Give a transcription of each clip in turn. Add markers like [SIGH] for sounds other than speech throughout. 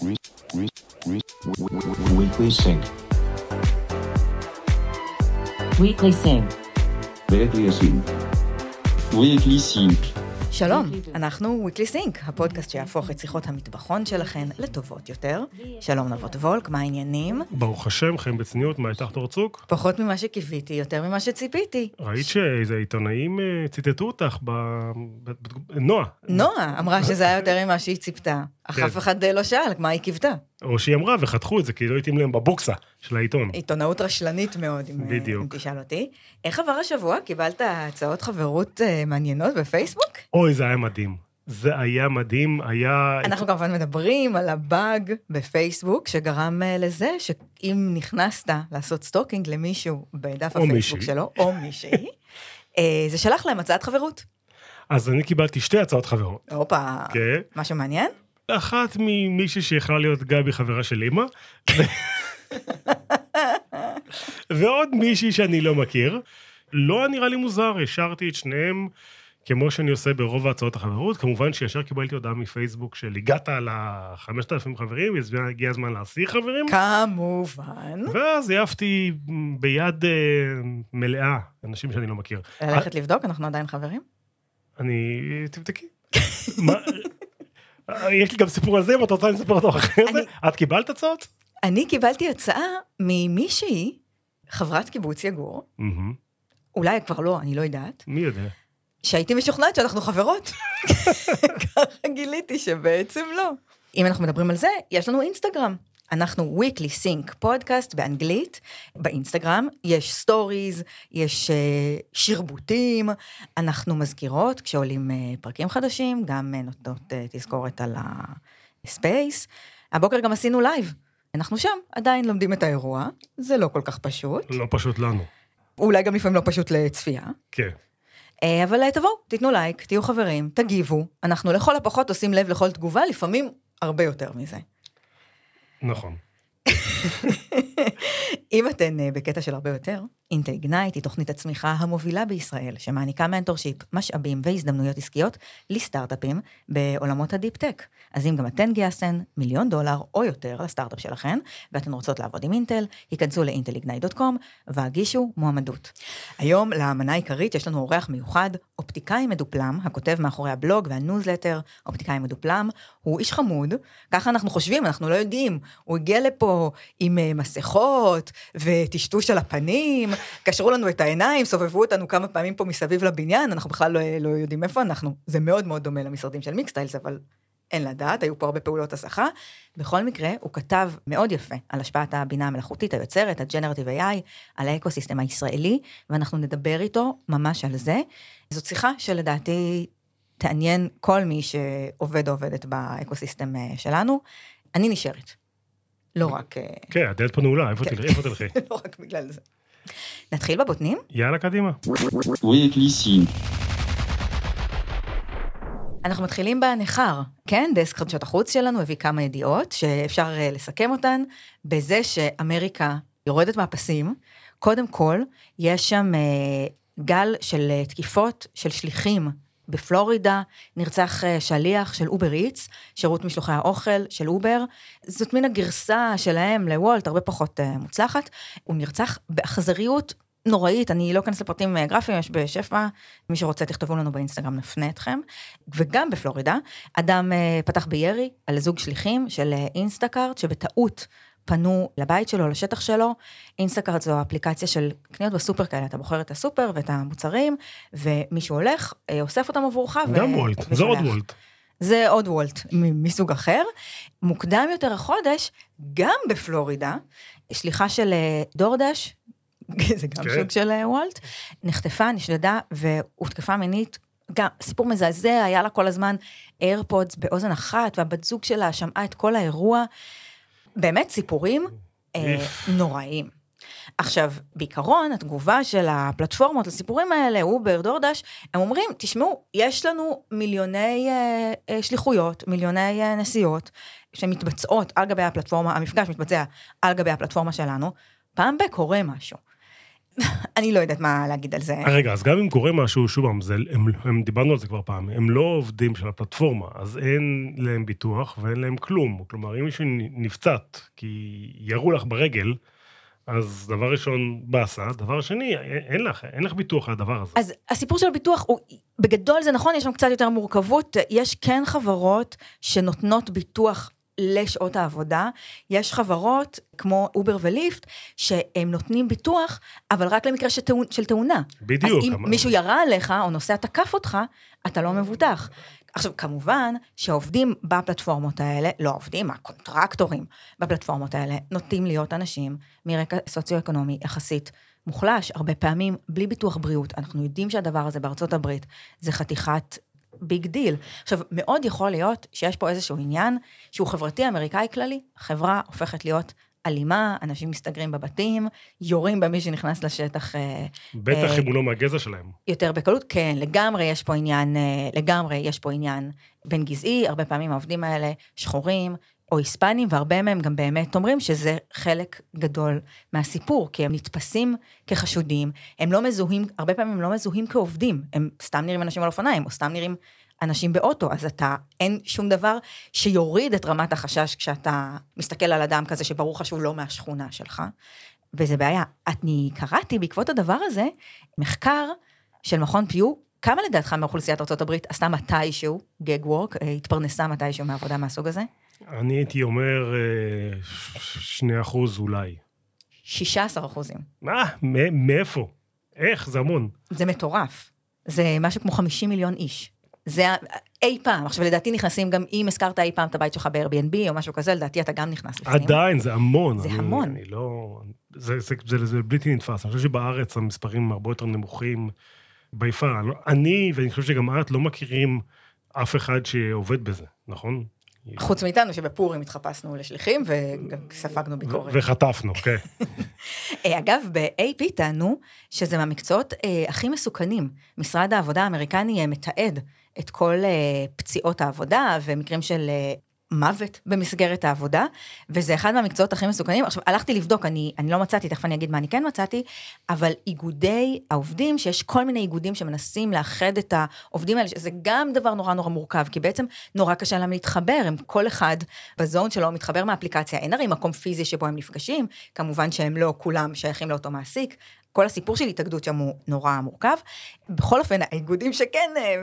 Weekly Sync. Weekly Sync. Weekly Sync. Weekly Sync. שלום, אנחנו Weekly Sync, הפודקאסט שיהפוך את שיחות המטבחון שלכן לטובות יותר. שלום נבות וולק, מה העניינים? ברוך השם, חיים בצניעות, מה איתך תור צוק? פחות ממה שקיוויתי, יותר ממה שציפיתי. ראית שאיזה עיתונאים אה, ציטטו אותך ב... נועה. נועה אמרה שזה היה יותר ממה שהיא ציפתה. אך כן. אף אחד לא שאל מה היא קיוותה. או שהיא אמרה וחתכו את זה, כי לא התאים להם בבוקסה של העיתון. עיתונאות רשלנית מאוד, אם, בדיוק. אם תשאל אותי. איך עבר השבוע? קיבלת הצעות חברות אה, מעניינות בפייסבוק? אוי, זה היה מדהים. זה היה מדהים, היה... אנחנו כמובן מדברים על הבאג בפייסבוק, שגרם אה, לזה שאם נכנסת לעשות stalking למישהו בדף הפייסבוק מישהי. שלו, או מישהי, אה, זה שלח להם הצעת חברות. אז אני קיבלתי שתי הצעות חברות. הופה, כן. משהו מעניין? אחת ממישהי שיכולה להיות גבי, חברה של אימא, ועוד מישהי שאני לא מכיר. לא נראה לי מוזר, השארתי את שניהם כמו שאני עושה ברוב ההצעות החברות. כמובן שישר קיבלתי הודעה מפייסבוק של הגעת ל-5,000 חברים, הגיע הזמן להשיא חברים. כמובן. ואז העפתי ביד אה, מלאה אנשים שאני לא מכיר. ללכת לבדוק, אנחנו עדיין חברים? אני... תבדקי. מה- יש לי גם סיפור על זה, אם את רוצה לספר אותו אחרי זה. את קיבלת הצעות? אני קיבלתי הצעה ממישהי, חברת קיבוץ יגור. אולי כבר לא, אני לא יודעת, מי יודע? שהייתי משוכנעת שאנחנו חברות. [LAUGHS] ככה גיליתי שבעצם לא. אם אנחנו מדברים על זה, יש לנו אינסטגרם. אנחנו Weekly Sync פודקאסט באנגלית, באינסטגרם, יש stories, יש uh, שרבוטים, אנחנו מזכירות כשעולים uh, פרקים חדשים, גם uh, נותנות uh, תזכורת על ה space. הבוקר גם עשינו live. אנחנו שם, עדיין לומדים את האירוע, זה לא כל כך פשוט, לא פשוט לנו. אולי גם לפעמים לא פשוט לצפייה. כן. אבל תבואו, תיתנו like, תהיו חברים, תגיבו. אנחנו לכל הפחות עושים לב לכל תגובה, לפעמים הרבה יותר מזה. נכון. [LAUGHS] אם אתן אה, בקטע של הרבה יותר, אינטל איגנייט היא תוכנית הצמיחה המובילה בישראל, שמעניקה mentorship, משאבים והזדמנויות עסקיות לסטארט-אפים בעולמות ה deep-tech. אז אם גם אתן גייסתן מיליון דולר או יותר לסטארט-אפ שלכן, ואתן רוצות לעבוד עם אינטל, היכנסו ל intelignite.com והגישו מועמדות. היום, למנה העיקרית, יש לנו אורח מיוחד, אופטיקאי מדופלם, הכותב מאחורי הבלוג והניוזלטר, אופטיקאי מדופלם, הוא איש חמוד, ככה אנחנו חושבים, אנחנו לא יודעים. הוא הגיע לפה עם אה, מסכות וטשטוש על הפנים, קשרו לנו את העיניים, סובבו אותנו כמה פעמים פה מסביב לבניין, אנחנו בכלל לא, לא יודעים איפה אנחנו. זה מאוד מאוד דומה למשרדים של מיקסטיילס, אבל אין לדעת, היו פה הרבה פעולות הסחה. בכל מקרה, הוא כתב מאוד יפה על השפעת הבינה המלאכותית היוצרת, ה-Generative AI, על האקוסיסטם הישראלי, ואנחנו נדבר איתו ממש על זה. זאת שיחה שלדעתי תעניין כל מי שעובד או עובדת באקוסיסטם אה, שלנו. אני נשארת. לא רק, אה, כן, הדלת פה נעולה, איפה כן. איפה תלכי? [LAUGHS] לא רק בגלל זה. נתחיל בבוטנים? יאללה, קדימה. אנחנו מתחילים בניכר, כן? דסק חדשות החוץ שלנו הביא כמה ידיעות שאפשר אה, לסכם אותן בזה שאמריקה יורדת מהפסים. קודם כל, יש שם אה, גל של אה, תקיפות של שליחים. בפלורידה נרצח אה, שליח של אובר איטס, שירות משלוחי האוכל של אובר. זאת מין הגרסה שלהם לוולט, הרבה פחות אה, מוצלחת. הוא נרצח באכזריות נוראית, אני לא אכנס לפרטים אה, גרפיים, יש בשפע, מי שרוצה תכתבו לנו באינסטגרם, נפנה אתכם. וגם בפלורידה, אדם פתח בירי על זוג שליחים של אינסטקארט, שבטעות פנו לבית שלו, לשטח שלו. אינסטקארט זו אפליקציה של קניות בסופר כאלה, אתה בוחר את הסופר ואת המוצרים, ומישהו הולך, אה, אוסף אותם עבורך. ו- גם וולט, זה עוד ושולח. וולט. זה עוד וולט מסוג אחר. מוקדם יותר החודש, גם בפלורידה, שליחה של אה, דורדש, [LAUGHS] זה גם כן. סוג של אה, וולט, נחטפה, נשדדה והותקפה מינית. גם סיפור מזעזע, היה לה כל הזמן איירפודס באוזן אחת, והבת זוג שלה שמעה את כל האירוע. באמת סיפורים אה. נוראים. עכשיו, בעיקרון, התגובה של הפלטפורמות לסיפורים האלה, אובר, דורדש, הם אומרים, תשמעו, יש לנו מיליוני אה, אה, שליחויות, מיליוני אה, נסיעות, שמתבצעות על גבי הפלטפורמה, המפגש מתבצע על גבי הפלטפורמה שלנו, פעם ב- קורה משהו. אני לא יודעת מה להגיד על זה. רגע, אז גם אם קורה משהו, שוב פעם, זה- הם, הם, דיברנו על זה כבר פעם, הם לא עובדים של הפלטפורמה, אז אין להם ביטוח ואין להם כלום. כלומר, אם מישהו נפצעת כי ירו לך ברגל, אז דבר ראשון, באסה, דבר שני, אין, אין לך, אין לך ביטוח על הדבר הזה. אז הסיפור של הביטוח הוא, בגדול זה נכון, יש שם קצת יותר מורכבות. יש כן חברות שנותנות ביטוח לשעות העבודה. יש חברות כמו אובר וליפט, שהם נותנים ביטוח, אבל רק למקרה של, תאונ, של תאונה. בדיוק. אז אם אבל- מישהו ירה עליך, או נוסע תקף אותך, אתה לא מבוטח. עכשיו, כמובן שהעובדים בפלטפורמות האלה, לא העובדים, הקונטרקטורים בפלטפורמות האלה, נוטים להיות אנשים מרקע סוציו-אקונומי יחסית מוחלש, הרבה פעמים בלי ביטוח בריאות. אנחנו יודעים שהדבר הזה בארצות הברית זה חתיכת big deal. עכשיו, מאוד יכול להיות שיש פה איזשהו עניין שהוא חברתי אמריקאי כללי, החברה הופכת להיות אלימה, אנשים מסתגרים בבתים, יורים במי שנכנס לשטח אה, בטח אה, אם הוא לא מהגזע שלהם. יותר בקלות, כן, לגמרי יש פה עניין, אה, לגמרי יש פה עניין בין גזעי, הרבה פעמים העובדים האלה שחורים או היספנים, והרבה מהם גם באמת אומרים שזה חלק גדול מהסיפור, כי הם נתפסים כחשודים, הם לא מזוהים, הרבה פעמים הם לא מזוהים כעובדים, הם סתם נראים אנשים על אופניים, או סתם נראים אנשים באוטו, אז אתה, אין שום דבר שיוריד את רמת החשש כשאתה מסתכל על אדם כזה שברור לך שהוא לא מהשכונה שלך, וזה בעיה. אני קראתי בעקבות הדבר הזה, מחקר של מכון פיו, כמה לדעתך מאוכלוסיית ארה"ב עשתה מתישהו גג וורק, אה, התפרנסה מתישהו מעבודה מהסוג הזה? אני הייתי אומר אה, ש- שני אחוז אולי. 16 אחוזים. מה? מאיפה? איך? זה המון. זה מטורף. זה משהו כמו 50 מיליון איש. זה אי פעם. עכשיו, לדעתי נכנסים גם, אם הזכרת אי פעם את הבית שלך ב-Airbnb או משהו כזה, לדעתי אתה גם נכנס לפנים. עדיין, זה המון. זה אני, המון. אני לא... זה, זה, זה, זה בלתי נתפס. אני חושב שבארץ המספרים הרבה יותר נמוכים ביפר. אני, ואני חושב שגם את, לא מכירים אף אחד שעובד בזה, נכון? חוץ מאיתנו, שבפורים התחפשנו לשליחים וגם ספגנו ביקורת. וחטפנו, כן. [LAUGHS] אה, אגב, ב-AP טענו שזה מהמקצועות אה, הכי מסוכנים. משרד העבודה האמריקני אה, מתעד את כל אה, פציעות העבודה ומקרים של אה, מוות במסגרת העבודה, וזה אחד מהמקצועות הכי מסוכנים. עכשיו, הלכתי לבדוק, אני, אני לא מצאתי, תכף אני אגיד מה אני כן מצאתי, אבל איגודי העובדים, שיש כל מיני איגודים שמנסים לאחד את העובדים האלה, שזה גם דבר נורא נורא מורכב, כי בעצם נורא קשה להם להתחבר, הם כל אחד בזון שלו מתחבר מהאפליקציה, אין הרי מקום פיזי שבו הם נפגשים, כמובן שהם לא כולם שייכים לאותו מעסיק. כל הסיפור של התאגדות שם הוא נורא מורכב. בכל אופן, האיגודים שכן אה, אה,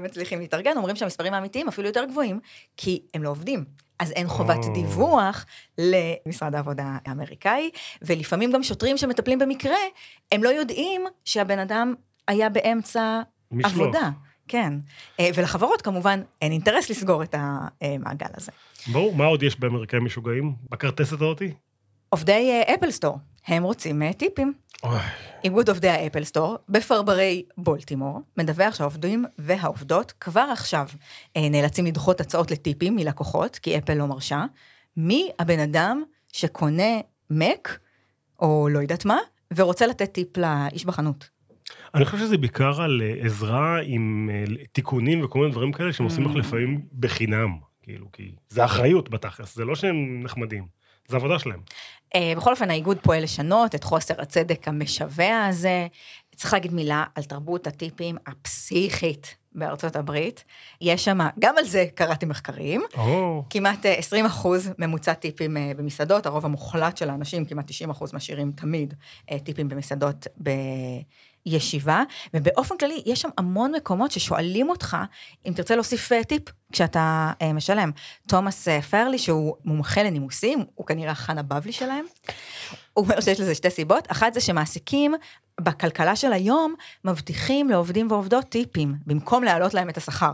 מצליחים להתארגן, אומרים שהמספרים האמיתיים אפילו יותר גבוהים, כי הם לא עובדים. אז אין חובת או. דיווח למשרד העבודה האמריקאי, ולפעמים גם שוטרים שמטפלים במקרה, הם לא יודעים שהבן אדם היה באמצע משלוח. עבודה. כן. אה, ולחברות כמובן אין אינטרס לסגור את המעגל הזה. ברור, מה עוד יש באמריקאים משוגעים? בכרטסת הזאתי? עובדי אה, אפל סטור, הם רוצים אה, טיפים. איגוד עובדי האפל סטור בפרברי בולטימור מדווח שהעובדים והעובדות כבר עכשיו אה, נאלצים לדחות הצעות לטיפים מלקוחות, כי אפל לא מרשה. מי הבן אדם שקונה מק, או לא יודעת מה, ורוצה לתת טיפ לאיש בחנות? אני חושב שזה בעיקר על אה, עזרה עם תיקונים וכל מיני דברים כאלה שהם עושים לך Mm. לפעמים בחינם. כאילו, כי זה אחריות בתכלס, זה לא שהם נחמדים, זה עבודה שלהם. אה, בכל אופן, האיגוד פועל לשנות את חוסר הצדק המשווע הזה. צריך להגיד מילה על תרבות הטיפים הפסיכית בארצות הברית. יש שם, גם על זה קראתי מחקרים. או, כמעט אה, 20 אחוז ממוצע טיפים אה, במסעדות, הרוב המוחלט של האנשים, כמעט 90 אחוז משאירים תמיד אה, טיפים במסעדות בישיבה, ובאופן כללי יש שם המון מקומות ששואלים אותך אם תרצה להוסיף אה, טיפ כשאתה אה, משלם. תומאס אה, פרלי, שהוא מומחה לנימוסים, הוא כנראה החאן הבבלי שלהם, הוא אומר שיש לזה שתי סיבות, אחת זה שמעסיקים בכלכלה של היום מבטיחים לעובדים ועובדות טיפים, במקום להעלות להם את השכר.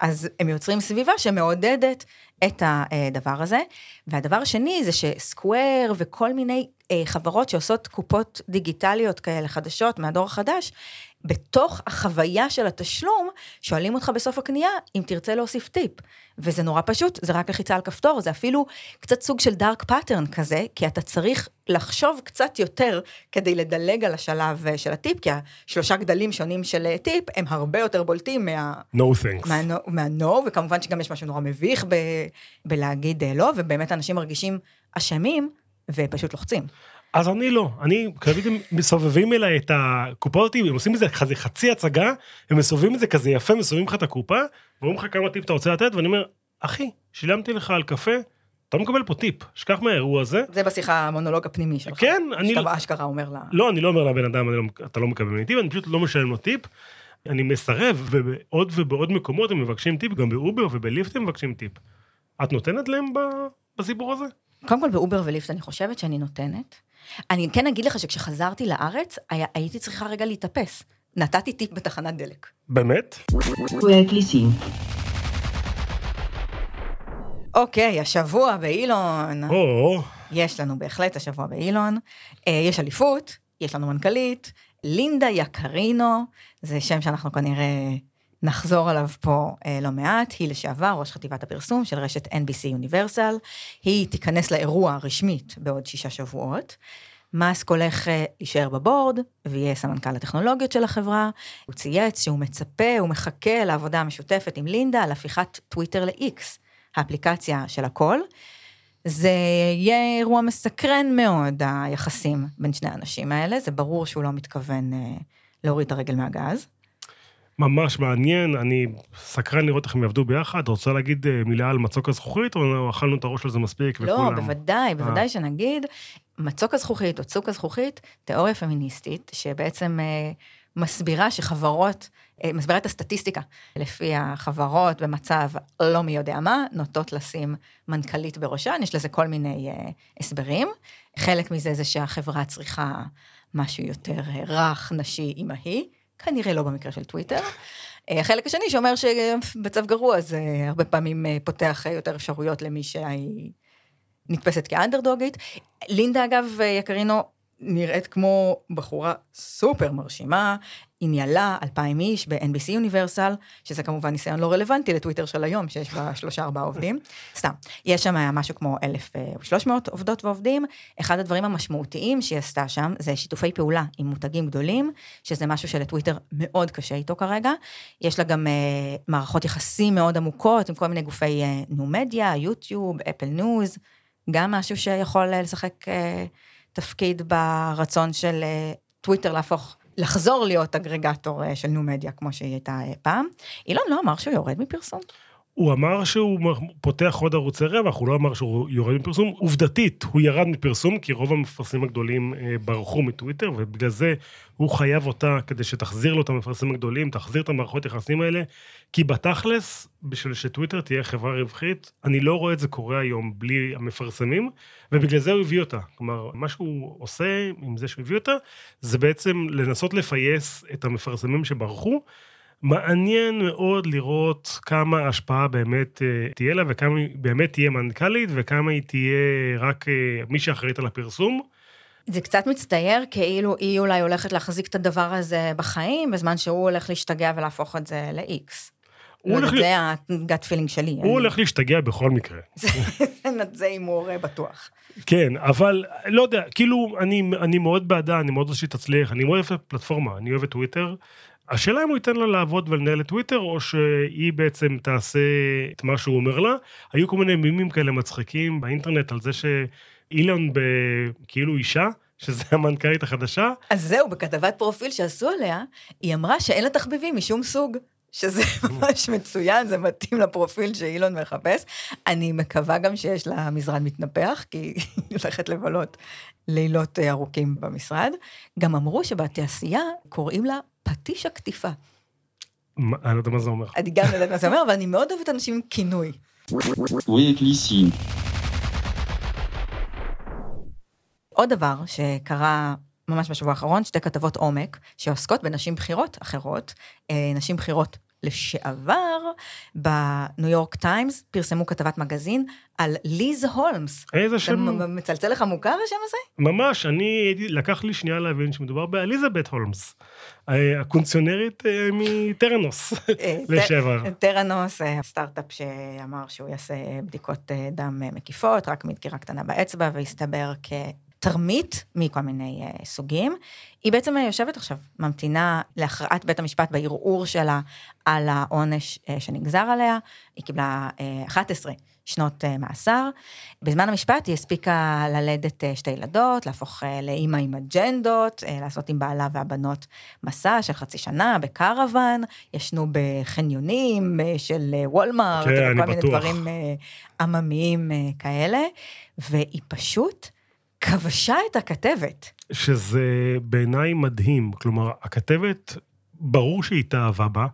אז הם יוצרים סביבה שמעודדת את הדבר הזה. והדבר השני זה שסקוואר וכל מיני אה, חברות שעושות קופות דיגיטליות כאלה חדשות מהדור החדש, בתוך החוויה של התשלום, שואלים אותך בסוף הקנייה אם תרצה להוסיף טיפ. וזה נורא פשוט, זה רק לחיצה על כפתור, זה אפילו קצת סוג של dark pattern כזה, כי אתה צריך לחשוב קצת יותר כדי לדלג על השלב אה, של הטיפ, כי השלושה גדלים שונים של אה, טיפ הם הרבה יותר בולטים מה... no thanks. מה-no, מה-no, וכמובן שגם יש משהו נורא מביך ב, בלהגיד אה, לא, ובאמת אנשים מרגישים אשמים ופשוט לוחצים. אז אני לא, אני, כאילו הם מסובבים אליי את הקופה אותי, הם עושים מזה חצי הצגה, הם מסובבים את זה כזה יפה, מסובבים לך את הקופה, ואומרים לך כמה טיפ אתה רוצה לתת, ואני אומר, אחי, שילמתי לך על קפה, אתה לא מקבל פה טיפ, שכח מהאירוע הזה. זה בשיחה המונולוג הפנימי שלך. כן, אני... שאתה באשכרה אומר לה... לא, אני לא אומר לבן אדם, לא, אתה לא מקבל ממני טיפ, אני פשוט לא משלם לו טיפ. אני מסרב, ובעוד ובעוד מקומות הם מבקשים טיפ, גם באובר ובליפט הם מבקשים טיפ. את נותנת להם בסיפור הזה? קודם כל באובר וליפט אני חושבת שאני נותנת. אני כן אגיד לך שכשחזרתי לארץ, היה, הייתי צריכה רגע להתאפס. נתתי טיפ בתחנת דלק. באמת? אוקיי, השבוע באילון. או, יש לנו בהחלט השבוע באילון. אה, יש אליפות, יש לנו מנכ"לית, לינדה יקרינו, זה שם שאנחנו כנראה נחזור עליו פה אה, לא מעט, היא לשעבר ראש חטיבת הפרסום של רשת NBC יוניברסל, היא תיכנס לאירוע רשמית בעוד שישה שבועות. מאסק הולך אה, להישאר בבורד, ויהיה סמנכ"ל הטכנולוגיות של החברה. הוא צייץ שהוא מצפה, הוא מחכה לעבודה המשותפת עם לינדה על הפיכת טוויטר ל-X, האפליקציה של הכל. זה יהיה אירוע מסקרן מאוד, היחסים בין שני האנשים האלה, זה ברור שהוא לא מתכוון אה, להוריד את הרגל מהגז. ממש מעניין, אני סקרן לראות איך הם יעבדו ביחד. רוצה להגיד אה, מילה על מצוק הזכוכית, או אכלנו את הראש על זה מספיק לא, וכולם? בוודאי, בוודאי אה. שנגיד, מצוק הזכוכית או צוק הזכוכית, תיאוריה פמיניסטית, שבעצם אה, מסבירה שחברות, אה, מסבירה את הסטטיסטיקה, לפי החברות במצב לא מי יודע מה, נוטות לשים מנכ"לית בראשן, יש לזה כל מיני אה, הסברים. חלק מזה זה שהחברה צריכה משהו יותר אה, רך, נשי, אימהי, כנראה לא במקרה של טוויטר. אה, החלק השני שאומר שבצו גרוע זה הרבה פעמים אה, פותח אה, יותר אפשרויות למי שהיא נתפסת כאנדרדוגית. לינדה אגב, אה, יקרינו, נראית כמו בחורה סופר מרשימה, היא ניהלה 2,000 איש ב-NBC יוניברסל, שזה כמובן ניסיון לא רלוונטי לטוויטר של היום, שיש בה שלושה ארבעה עובדים. סתם, יש שם משהו כמו 1,300 עובדות ועובדים. אחד הדברים המשמעותיים שהיא עשתה שם, זה שיתופי פעולה עם מותגים גדולים, שזה משהו שלטוויטר מאוד קשה איתו כרגע. יש לה גם uh, מערכות יחסים מאוד עמוקות עם כל מיני גופי uh, new media, יוטיוב, אפל ניוז, גם משהו שיכול uh, לשחק uh, תפקיד ברצון של uh, טוויטר להפוך, לחזור להיות אגרגטור uh, של new media, כמו שהיא הייתה uh, פעם. אילון לא אמר שהוא יורד מפרסום. הוא אמר שהוא פותח עוד ערוצי רווח, הוא לא אמר שהוא יורד מפרסום. עובדתית, הוא ירד מפרסום, כי רוב המפרסמים הגדולים אה, ברחו מטוויטר, ובגלל זה הוא חייב אותה כדי שתחזיר לו את המפרסמים הגדולים, תחזיר את המערכות יחסים האלה, כי בתכלס, בשביל שטוויטר תהיה חברה רווחית, אני לא רואה את זה קורה היום בלי המפרסמים, ובגלל זה הוא הביא אותה. כלומר, מה שהוא עושה עם זה שהוא הביא אותה, זה בעצם לנסות לפייס את המפרסמים שברחו, מעניין מאוד לראות כמה השפעה באמת אה, תהיה לה וכמה היא באמת תהיה מנכ"לית וכמה היא תהיה רק אה, מי שאחראית על הפרסום. זה קצת מצטייר כאילו היא אולי הולכת להחזיק את הדבר הזה בחיים, בזמן שהוא הולך להשתגע ולהפוך את זה ל-X. לא יודעת, זה הגאט פילינג שלי. הוא הולך להשתגע בכל מקרה. [LAUGHS] זה הימור בטוח. כן, אבל לא יודע, כאילו, אני, אני מאוד בעדה, אני מאוד רוצה שהיא תצליח, אני מאוד אוהב את הפלטפורמה, אני אוהב את טוויטר. השאלה אם הוא ייתן לה לעבוד ולנהל את טוויטר, או שהיא בעצם תעשה את מה שהוא אומר לה. היו כל מיני מימים כאלה מצחיקים באינטרנט על זה שאילון. כאילו אישה, שזה [LAUGHS] המנכ"לית החדשה. אז זהו, בכתבת פרופיל שעשו עליה, היא אמרה שאין לה תחביבים משום סוג. שזה [LAUGHS] [LAUGHS] ממש מצוין, זה מתאים לפרופיל שאילון מחפש. אני מקווה גם שיש לה משרד מתנפח, כי היא הולכת לבלות לילות אה, ארוכים במשרד. גם אמרו שבתעשייה קוראים לה פטיש הקטיפה. מה- אני לא יודע מה זה אומר. אני גם לא יודעת מה זה אומר, אבל אני מאוד אוהבת אנשים עם כינוי. עוד דבר שקרה ממש בשבוע האחרון, שתי כתבות עומק שעוסקות בנשים בכירות אחרות, אה, נשים בכירות לשעבר, בניו יורק טיימס פרסמו כתבת מגזין על ליז הולמס. איזה זה שם, מ- מצלצל לך מוכר השם הזה? ממש, אני, לקח לי שנייה להבין שמדובר באליזבת הולמס, אה, הקונסיונרית אה, מטרנוס, אה, [LAUGHS] לשעבר. טרנוס, אה, סטארט-אפ שאמר שהוא יעשה בדיקות דם מקיפות, רק מדקירה קטנה באצבע, והסתבר כתרמית מכל מיני אה, סוגים. היא בעצם אה, יושבת עכשיו, ממתינה להכרעת בית המשפט בערעור שלה על העונש אה, שנגזר עליה. היא קיבלה אה, 11 שנות אה, מאסר. בזמן המשפט היא הספיקה ללדת אה, שתי ילדות, להפוך אה, לאימא עם אג'נדות, אה, לעשות עם בעלה והבנות מסע של חצי שנה בקרוון, ישנו בחניונים אה, של אה, וולמארט, כן, אני וכל מיני בטוח. דברים אה, עממיים אה, כאלה, והיא פשוט כבשה את הכתבת. שזה בעיניי מדהים. כלומר, הכתבת, ברור שהיא התאהבה בה,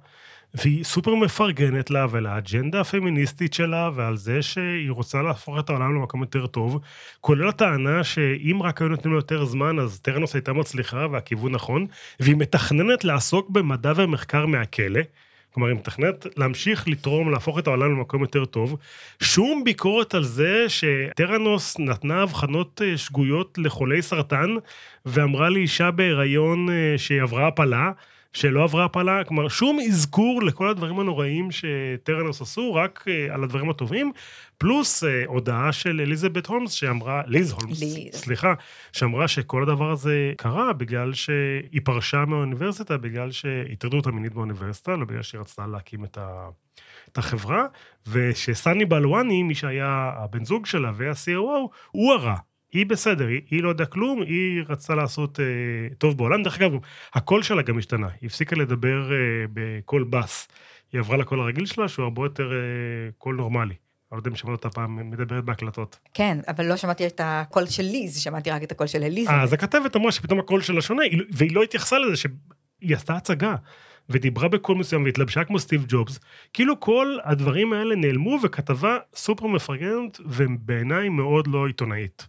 והיא סופר מפרגנת לה ולאג'נדה הפמיניסטית שלה ועל זה שהיא רוצה להפוך את העולם למקום יותר טוב, כולל הטענה שאם רק היו נותנים לו יותר זמן, אז טרנוס הייתה מצליחה והכיוון נכון, והיא מתכננת לעסוק במדע ומחקר מהכלא. כלומר, היא מתכננת להמשיך לתרום, להפוך את העולם למקום יותר טוב. שום ביקורת על זה שטרנוס נתנה אבחנות אה, שגויות לחולי סרטן, ואמרה לאישה בהיריון אה, שהיא עברה הפלה, שלא עברה הפלה, כלומר, שום אזכור לכל הדברים הנוראים שטרנוס עשו, רק אה, על הדברים הטובים, פלוס אה, הודעה של אליזבת הולמס שאמרה, ליז הולמס, ליז. סליחה, שאמרה שכל הדבר הזה קרה בגלל שהיא פרשה מהאוניברסיטה, בגלל שהטרדו אותה מינית באוניברסיטה, לא בגלל שהיא רצתה להקים את ה... את החברה, וסאני בלוואני, מי שהיה הבן זוג שלה וה-COO, הוא הרע. היא בסדר, היא, היא לא יודעה כלום, היא רצתה לעשות אה, טוב בעולם. דרך אגב, הקול שלה גם השתנה, היא הפסיקה לדבר אה, בקול בס. היא עברה לקול הרגיל שלה, שהוא הרבה יותר אה, קול נורמלי. אני לא יודע אם שמעת אותה פעם מדברת בהקלטות. כן, אבל לא שמעתי את הקול של ליז, שמעתי רק את הקול של אליזה. אה, אז הכתבת אמרה שפתאום הקול שלה שונה, לא- והיא לא התייחסה לזה שהיא עשתה הצגה. ודיברה בקול מסוים והתלבשה כמו סטיב ג'ובס, כאילו כל הדברים האלה נעלמו וכתבה סופר מפרגנת ובעיניי מאוד לא עיתונאית.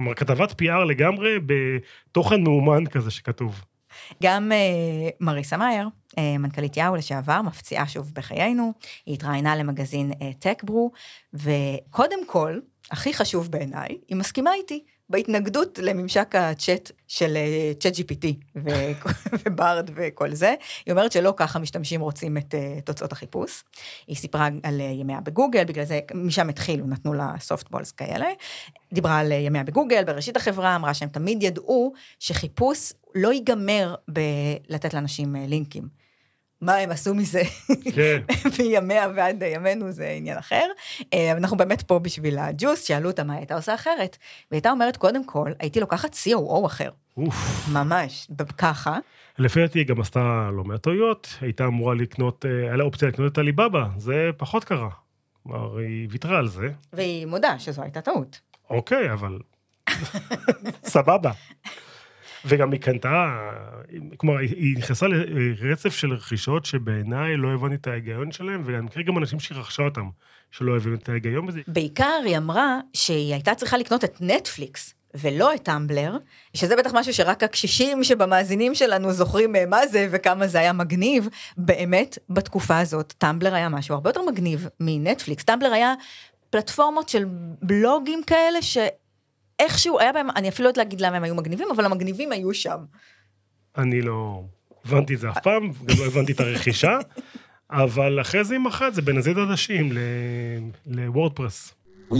כלומר, כתבת PR לגמרי בתוכן מאומן כזה שכתוב. גם אה, מריסה מאייר, אה, מנכ"לית יאו לשעבר, מפציעה שוב בחיינו, היא התראיינה למגזין אה, טקברו, וקודם כל, הכי חשוב בעיניי, היא מסכימה איתי בהתנגדות לממשק הצ'אט של צ'אט GPT ו-Bard וכל זה. היא אומרת שלא ככה משתמשים רוצים את אה, תוצאות החיפוש. היא סיפרה על אה, ימיה בגוגל, בגלל זה משם התחילו, נתנו לה softballs כאלה. דיברה על אה, ימיה בגוגל, בראשית החברה, אמרה שהם תמיד ידעו שחיפוש לא ייגמר בלתת לאנשים אה, לינקים. מה הם עשו מזה כן. [LAUGHS] מימיה ועד ימינו זה עניין אחר. אה, אנחנו באמת פה בשביל הג'וס, שאלו אותה מה הייתה עושה אחרת. והיא הייתה אומרת, קודם כל, הייתי לוקחת COO אחר. אוף. ממש, ככה. לפי דעתי היא גם עשתה לא מעט טעויות, הייתה אמורה לקנות, אה, היה לה אופציה לקנות את עליבאבא, זה פחות קרה. כלומר, היא ויתרה על זה. והיא מודה שזו הייתה טעות. אוקיי, אבל... [LAUGHS] סבבה. וגם היא קנתה, כלומר, היא- נכנסה לרצף של רכישות שבעיניי לא הבנתי את ההיגיון שלהם, ואני מכיר גם אנשים שהיא רכשה אותם, שלא הבינו את ההיגיון בזה. בעיקר היא אמרה שהיא הייתה צריכה לקנות את נטפליקס. ולא את טמבלר, שזה בטח משהו שרק הקשישים שבמאזינים שלנו זוכרים אה, מה זה וכמה זה היה מגניב. באמת, בתקופה הזאת, טמבלר היה משהו הרבה יותר מגניב מנטפליקס. טמבלר היה פלטפורמות של בלוגים כאלה שאיכשהו היה בהם, אני אפילו לא יודעת להגיד למה הם היו מגניבים, אבל המגניבים היו שם. אני לא הבנתי את זה אף פעם, גם לא הבנתי את הרכישה, אבל אחרי זה היא מכרה את זה בנזיד עדשים ל- לוורדפרס. אז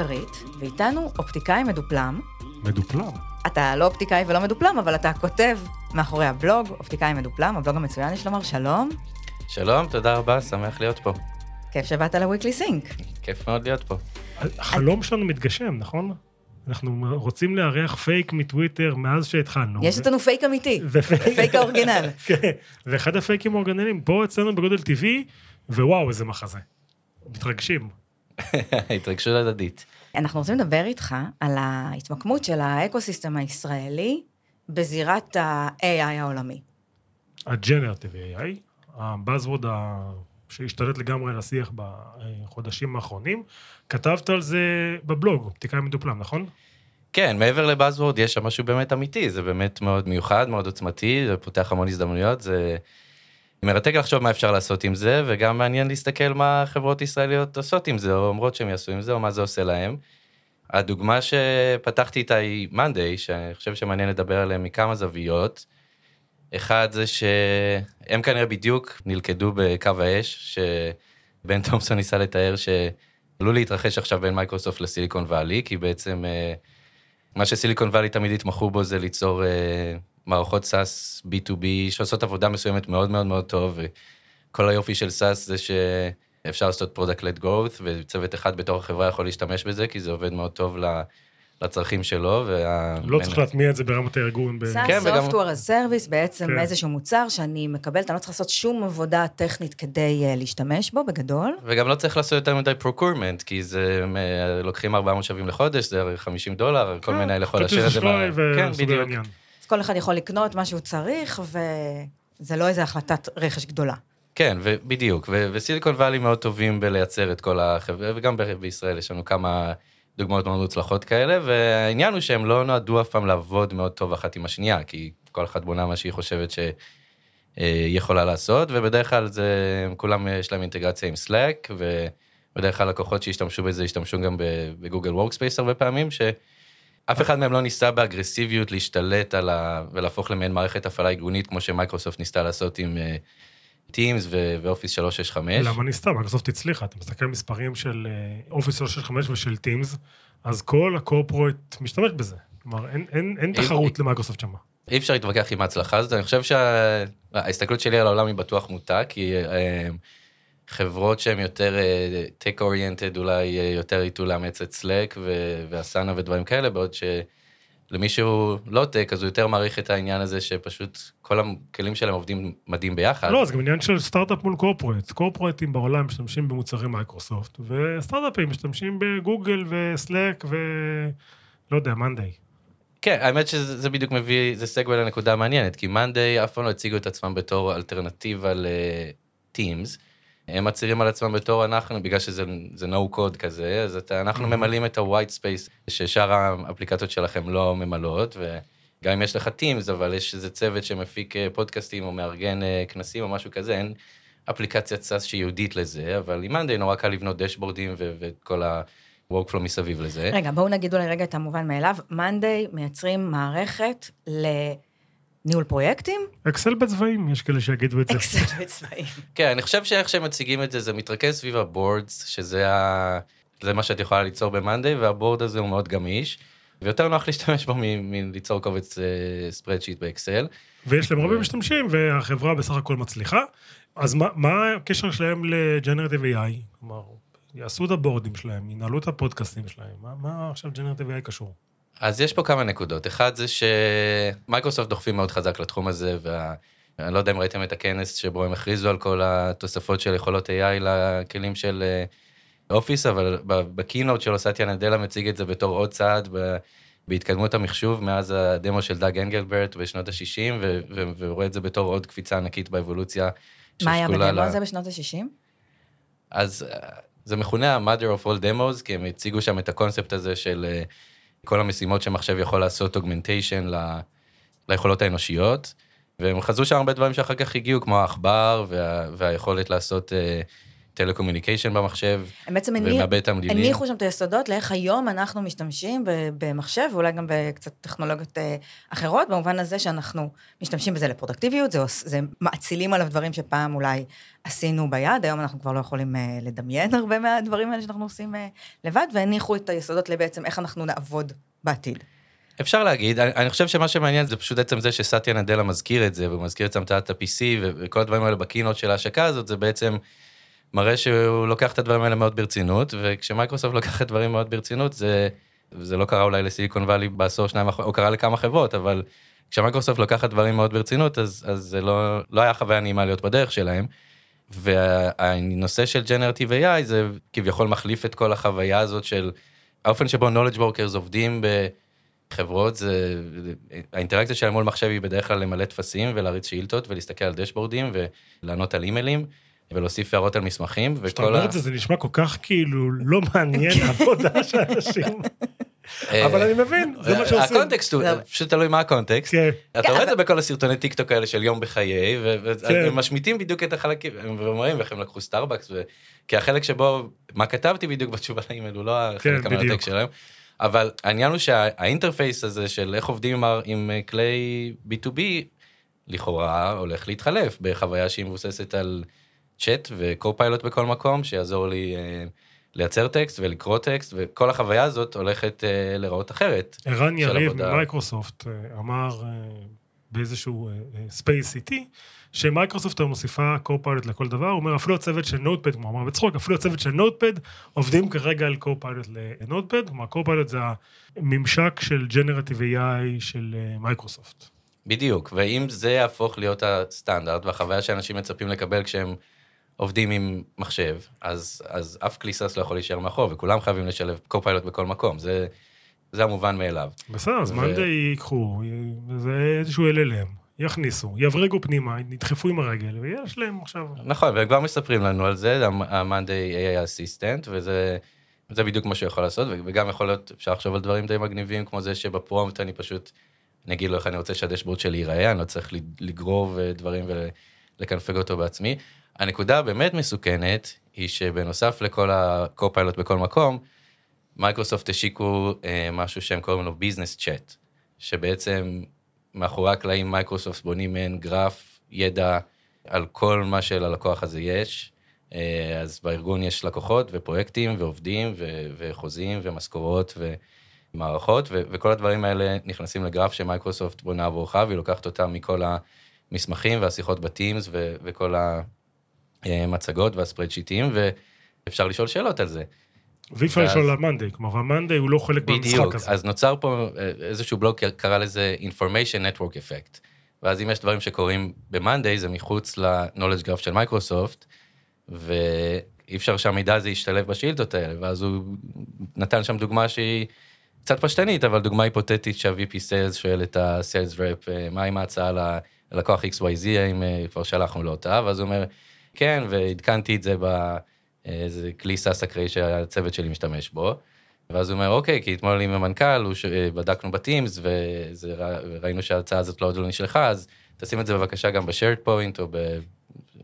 עיקרית, ואיתנו אופטיקאי מדופלם. מדופלם. אתה לא אופטיקאי ולא מדופלם, אבל אתה כותב מאחורי הבלוג, אופטיקאי מדופלם, הבלוג המצוין, יש לומר שלום. שלום, תודה רבה, שמח להיות פה. כיף שבאת לוויקלי סינק. כיף מאוד להיות פה. החלום שלנו מתגשם, נכון? אנחנו רוצים לארח פייק מטוויטר מאז שהתחלנו. יש אצלנו פייק אמיתי, [LAUGHS] פייק ה-original. [LAUGHS] כן, ואחד הפייקים האורגנליים פה אצלנו בגודל טבעי, ווואו, איזה מחזה. מתרגשים. [LAUGHS] התרגשות הדדית. אנחנו רוצים לדבר איתך על ההתמקמות של האקוסיסטם הישראלי בזירת ה-AI העולמי. הג'נרטיב AI, הבאזוורד ה- שהשתלט לגמרי על השיח בחודשים האחרונים. כתבת על זה בבלוג, אופטיקאי מדופלם, נכון? כן, מעבר לבאזוורד יש שם משהו באמת אמיתי, זה באמת מאוד מיוחד, מאוד עוצמתי, זה פותח המון הזדמנויות, זה מרתק לחשוב מה אפשר לעשות עם זה, וגם מעניין להסתכל מה חברות ישראליות עושות עם זה, או אומרות שהם יעשו עם זה, או מה זה עושה להם. הדוגמה שפתחתי איתה היא מאנדיי, שאני חושב שמעניין לדבר עליהם מכמה זוויות. אחד זה שהם כנראה בדיוק נלכדו בקו האש, בן תומסון ניסה לתאר שעלול להתרחש עכשיו בין מייקרוסופט לסיליקון וואלי, כי בעצם אה, מה שסיליקון וואלי תמיד התמחו בו זה ליצור אה, מערכות SaaS B2B שעושות עבודה מסוימת מאוד מאוד מאוד טוב, וכל היופי של SaaS זה שאפשר לעשות product-led growth, וצוות אחד בתוך החברה יכול להשתמש בזה, כי זה עובד מאוד טוב ל- לצרכים שלו. וה... לא צריך להטמיע את זה ברמת הארגון. ב- SaaS כן, וגם- as Service, בעצם כן. איזשהו מוצר שאני מקבלת, אני לא צריך לעשות שום עבודה טכנית כדי אה, להשתמש בו, בגדול. וגם לא צריך לעשות יותר מדי procurement, כי זה, אה, לוקחים 400 שווים לחודש, זה הרי 50 דולר, כל כן, מנהל יכול להשאיר את זה. כן, בדיוק. העניין. כל אחד יכול לקנות מה שהוא צריך, וזה לא איזו החלטת רכש גדולה. כן, ו- בדיוק, וסיליקון וואלי מאוד טובים בלייצר את כל החברה, וגם בישראל יש לנו כמה דוגמאות מאוד מוצלחות כאלה, והעניין הוא שהם לא נועדו אף פעם לעבוד מאוד טוב אחת עם השנייה, כי כל אחת בונה מה שהיא חושבת שהיא יכולה לעשות, ובדרך כלל זה, כולם יש להם אינטגרציה עם Slack, ובדרך כלל לקוחות שהשתמשו בזה השתמשו גם בגוגל Workspace הרבה פעמים, שאף אחד מהם לא ניסה באגרסיביות להשתלט על ה... ולהפוך למעין מערכת הפעלה ארגונית, כמו שמייקרוסופט ניסתה לעשות עם Teams ו- ו Office 365. למה נסתם? מייקרוסופט הצליחה. אתה מסתכל על מספרים של Office 365 ושל Teams, אז כל ה-corporate משתמש בזה. כלומר, אין- אין אין תחרות למיקרוסופט שמה. אי אפשר להתווכח עם ההצלחה הזאת, אני חושב שההסתכלות שלי על העולם היא בטוח מוטה, כי אה, חברות שהן יותר אה, tech oriented אולי אה, יותר ייטו לאמץ את Slack ו- ו-Asana ודברים כאלה, בעוד שלמי שהוא לא tech, אז הוא יותר מעריך את העניין הזה שפשוט כל הכלים שלהם עובדים מדהים ביחד. לא, זה גם עניין של סטארט-אפ מול corporate. קורפורטים בעולם משתמשים במוצרי מייקרוסופט, וסטארט-אפים משתמשים בגוגל ו-Slack ו... לא יודע, מאנדיי. כן, האמת שזה זה בדיוק מביא, זה segue לנקודה המעניינת, כי מאנדיי אף פעם לא הציגו את עצמם בתור אלטרנטיבה ל-Teams. הם מצהירים על עצמם בתור אנחנו, בגלל שזה זה no code כזה, אז אתה, אנחנו ממלאים את ה-white space ששאר האפליקציות שלכם לא ממלאות, וגם אם יש לך Teams, אבל יש איזה צוות שמפיק אה, פודקאסטים או מארגן אה, כנסים או משהו כזה, אין אפליקציית SaaS שייעודית לזה, אבל עם מאנדיי נורא קל לבנות דשבורדים ואת כל ה-workflow מסביב לזה. רגע, בואו נגיד אולי רגע את המובן מאליו. מאנדיי מייצרים מערכת לניהול פרויקטים, אקסל בצבעים, יש כאלה שיגידו את זה. אקסל בצבעים. [LAUGHS] כן, אני חושב שאיך שהם מציגים את זה, זה מתרכז סביב ה-boards, שזה ה... זה מה שאת יכולה ליצור במאנדיי, וה-board הזה הוא מאוד גמיש, ויותר נוח להשתמש בו מליצור קובץ spreadsheet באקסל. ויש להם הרבה משתמשים, והחברה בסך הכל מצליחה. אז מה, מה הקשר שלהם לג'נרטיב AI? כלומר, יעשו את הבורדים שלהם, ינהלו את הפודקאסטים שלהם. מה, מה עכשיו generative AI קשור? אז יש פה כמה נקודות. אחד זה שמייקרוסופט דוחפים מאוד חזק לתחום הזה, ואני לא יודע אם ראיתם את הכנס שבו הם הכריזו על כל התוספות של יכולות AI לכלים של אה, אופיס, אבל בקינוט שלו סטיה נדלה מציג את זה בתור עוד צעד בהתקדמות המחשוב מאז הדמו של דאג אנגלברט בשנות ה-60, ו- ו- ורואה את זה בתור עוד קפיצה ענקית באבולוציה. מה היה בדמו ל- הזה בשנות ה-60? אז אה, זה מכונה ה-mother of all demos, כי הם הציגו שם את הקונספט הזה של אה, כל המשימות שמחשב יכול לעשות augmentation ל- ליכולות האנושיות, והם חזו שם הרבה דברים שאחר כך הגיעו, כמו העכבר וה, והיכולת לעשות telecommunication במחשב, בעצם ומעבד התמלילים. הניחו שם את היסודות לאיך היום אנחנו משתמשים במחשב, ואולי גם בקצת טכנולוגיות אה, אחרות, במובן הזה שאנחנו משתמשים בזה לפרודקטיביות, זה, זה מאצילים עליו דברים שפעם אולי עשינו ביד, היום אנחנו כבר לא יכולים אה, לדמיין הרבה מהדברים האלה שאנחנו עושים אה, לבד, והניחו את היסודות לבעצם איך אנחנו נעבוד בעתיד. אפשר להגיד, אני, חושב שמה שמעניין זה פשוט עצם זה שסטיה נדלה מזכיר את זה, והוא מזכיר את המצאת ה-PC וכל הדברים האלה בקינות של ההשקה הזאת, זה בעצם מראה שהוא לוקח את הדברים האלה מאוד ברצינות, וכשמייקרוסופט לוקח את הדברים מאוד ברצינות, זה, זה לא קרה אולי לסיליקון וואלי בעשור שניים האחרונים, או קרה לכמה חברות, אבל כשמייקרוסופט לוקחת דברים מאוד ברצינות, אז, אז זה לא, לא היה חוויה נעימה להיות בדרך שלהם. והנושא של ג'נרטיב AI זה כביכול מחליף את כל החוויה הזאת של האופן שבו knowledge workers עובדים בחברות, זה, האינטראקציה שלהם מול מחשב היא בדרך כלל למלא טפסים ולהריץ שאילתות ולהסתכל על דשבורדים ולענות על אימיילים ולהוסיף הערות על מסמכים. כשאתה וכל אומר ה- את זה, זה נשמע כל כך כאילו לא מעניין [LAUGHS] העבודה של אנשים. אה, אבל אני מבין, זה מה שעושים. ה-context הוא, לא. פשוט תלוי מה ה-context. כן. אתה רואה את זה בכל הסרטוני טיק טוק האלה של יום בחיי, ו- כן. בדיוק את החלקים, ואומרים איך הם לקחו סטארבקס, כי החלק שבו, מה כתבתי בדיוק בתשובה לאימייל הוא לא החלק כן, המרתק. שלהם, אבל העניין הוא שה-interface הזה של איך עובדים עם אה, כלי B2B, לכאורה הולך להתחלף בחוויה שהיא מבוססת על צ'אט ו-copilot בכל מקום, שיעזור לי אה, לייצר טקסט ולקרוא טקסט, וכל החוויה הזאת הולכת אה, להיראות אחרת. ערן יריב. ממייקרוסופט אה, אמר באיזשהו space איטי, שמייקרוסופט היום מוסיפה copilot לכל דבר, הוא אומר אפילו הצוות של Notepad, הוא אמר בצחוק, אפילו הצוות של Notepad עובדים כרגע על copilot ל-Notepad, כלומר copilot זה הממשק של generative AI של מייקרוסופט. בדיוק, ואם זה יהפוך להיות הסטנדרט והחוויה שאנשים מצפים לקבל כשהם עובדים עם מחשב, אז, אז אף כלי SaaS לא יכול להישאר מאחור, וכולם חייבים לשלב copilot בכל מקום, זה, זה המובן מאליו. בסדר, אז ו- מאנדיי ייקחו, זה איזשהו LLM, יכניסו, יברגו פנימה, ידחפו עם הרגל, ויש להם עכשיו... נכון, והם כבר מספרים לנו על זה, ה-Monday AI Assistant, וזה זה בדיוק מה שהוא יכול לעשות, וגם יכול להיות, אפשר לחשוב על דברים די מגניבים, כמו זה שב-prompt אני פשוט, אני אגיד לו איך אני רוצה שהדשבורד שלי ייראה, אני לא צריך לגרור אה, דברים ולקנפג אותו בעצמי. הנקודה הבאמת מסוכנת, היא שבנוסף לכל ה-co-pilot בכל מקום, מייקרוסופט השיקו אה, משהו שהם קוראים לו Business Chat, שבעצם מאחורי הקלעים מייקרוסופט בונים מעין גרף ידע על כל מה שללקוח הזה יש. אה, אז בארגון יש לקוחות ופרויקטים ועובדים ו- וחוזים ומשכורות ומערכות, ו- וכל הדברים האלה נכנסים לגרף שמייקרוסופט בונה עבורך, והיא לוקחת אותם מכל המסמכים והשיחות בטימס ו- וכל המצגות והספרדשיטים, ואפשר לשאול שאלות על זה. ואי אפשר לשאול על מאנדי, כלומר המאנדי הוא לא חלק בדיוק, מהמשחק הזה. אז נוצר פה אה, איזשהו בלוג קרא לזה information network effect. ואז אם יש דברים שקורים ב-Monday, זה מחוץ ל-knowledge graph של מייקרוסופט, ואי אפשר שהמידע הזה ישתלב בשאילתות האלה, ואז הוא נתן שם דוגמה שהיא קצת פשטנית, אבל דוגמה היפותטית שה-VP Sales שואל את ה-Sales Rep, אה, מה עם ההצעה ללקוח XYZ, האם אה, כבר שלחנו לו אותה, ואז הוא אומר, כן, ועדכנתי את זה באיזה כלי SaaS אקראי שהצוות שלי משתמש בו. ואז הוא אומר, אוקיי, כי אתמול עם המנכ"ל, ש... בדקנו ב-Teams. וראינו שההצעה הזאת לא עוד לא נשלחה, אז תשים את זה בבקשה גם ב-SharePoint, או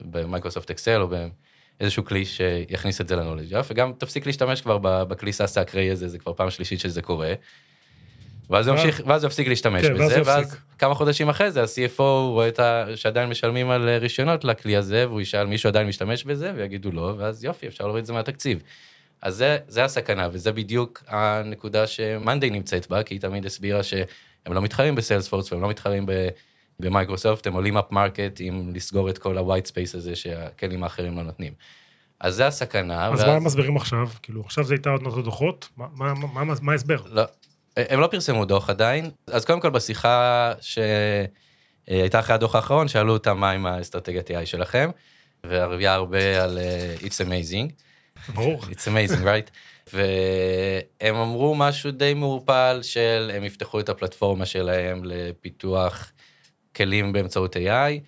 במייקרוסופט אקסל, או באיזשהו כלי שיכניס את זה גרף, וגם תפסיק להשתמש כבר בכלי SaaS האקראי הזה, זה כבר פעם שלישית שזה קורה. ואז הוא ואז- ימשיך, ואז הוא יפסיק להשתמש כן, ואז בזה, ואז יפסיק. כמה חודשים אחרי זה ה-CFO רואה את ה... שעדיין משלמים על אה, רישיונות לכלי הזה, והוא ישאל מישהו עדיין משתמש בזה, ויגידו לא, ואז יופי, אפשר להוריד את זה מהתקציב. אז זה, זה הסכנה, וזה בדיוק הנקודה שמאנדיי נמצאת בה, כי היא תמיד הסבירה שהם לא מתחרים בסיילספורס והם לא מתחרים ב- במייקרוסופט, הם עולים up market עם לסגור את כל ה-white space הזה שהכלים האחרים לא נותנים. אז זה הסכנה. אז ואז- מה הם מסבירים עכשיו? כאילו, עכשיו זה הייתה עוד נותנות דוחות? מה ההסבר? לא, הם לא פרסמו דוח עדיין, אז קודם כל בשיחה שהייתה אחרי הדוח האחרון, שאלו אותם מה עם האסטרטגיית AI שלכם, והרביעה הרבה על uh, It's amazing, ברור. [LAUGHS] It's amazing, right? והם אמרו משהו די מעורפל של הם יפתחו את הפלטפורמה שלהם לפיתוח כלים באמצעות AI,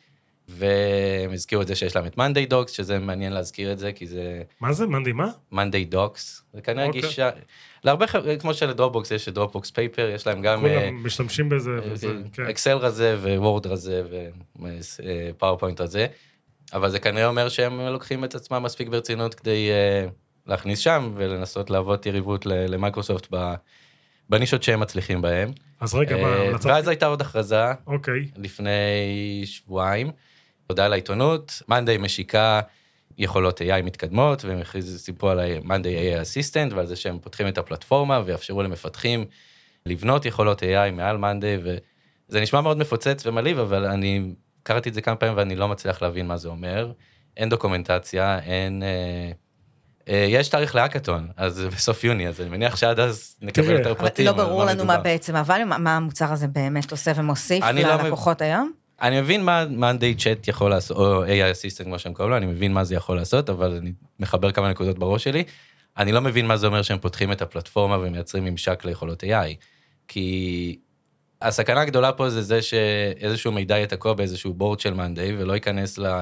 והם הזכירו את זה שיש להם את Monday Docs, שזה מעניין להזכיר את זה, כי זה מה זה? מאנדיי מה? Monday Docs, זה כנראה אוקיי. גישה, להרבה חבר'ה, כמו של-Dropbox יש את Dropbox Paper, יש להם גם אה, כולם משתמשים בזה, וזה, כן. אקסל רזה ווורד רזה ופאורפוינט רזה, אבל זה כנראה אומר שהם לוקחים את עצמם מספיק ברצינות כדי אה, להכניס שם ולנסות להוות יריבות ל- למייקרוסופט ב- בנישות שהם מצליחים בהם. אז רגע, מה, אה, המלצת? ואז הייתה עוד הכרזה אוקיי. לפני שבועיים, הודעה לעיתונות, מאנדיי משיקה יכולות AI מתקדמות, והם הכריזו, סיפרו על ה-Monday AI Assistant ועל זה שהם פותחים את הפלטפורמה ויאפשרו למפתחים לבנות יכולות AI מעל מאנדיי, וזה נשמע מאוד מפוצץ ומלהיב, אבל אני קראתי את זה כמה פעמים ואני לא מצליח להבין מה זה אומר. אין דוקומנטציה, אין... אה, אה, יש תאריך להאקתון, אז בסוף יוני, אז אני מניח שעד אז נקבל יותר פרטים. לא על ברור לנו מה. בעצם, אבל מה- המוצר הזה באמת עושה ומוסיף לא ללקוחות היום? אני מבין מה מאנדיי צ'אט יכול לעשות, או AI Assistant כמו שהם קוראים לו, אני מבין מה זה יכול לעשות, אבל אני מחבר כמה נקודות בראש שלי. אני לא מבין מה זה אומר שהם פותחים את הפלטפורמה ומייצרים ממשק ליכולות AI. כי הסכנה הגדולה פה זה זה שאיזשהו מידע יהיה תקוע באיזשהו בורד של מאנדיי ולא ייכנס ל...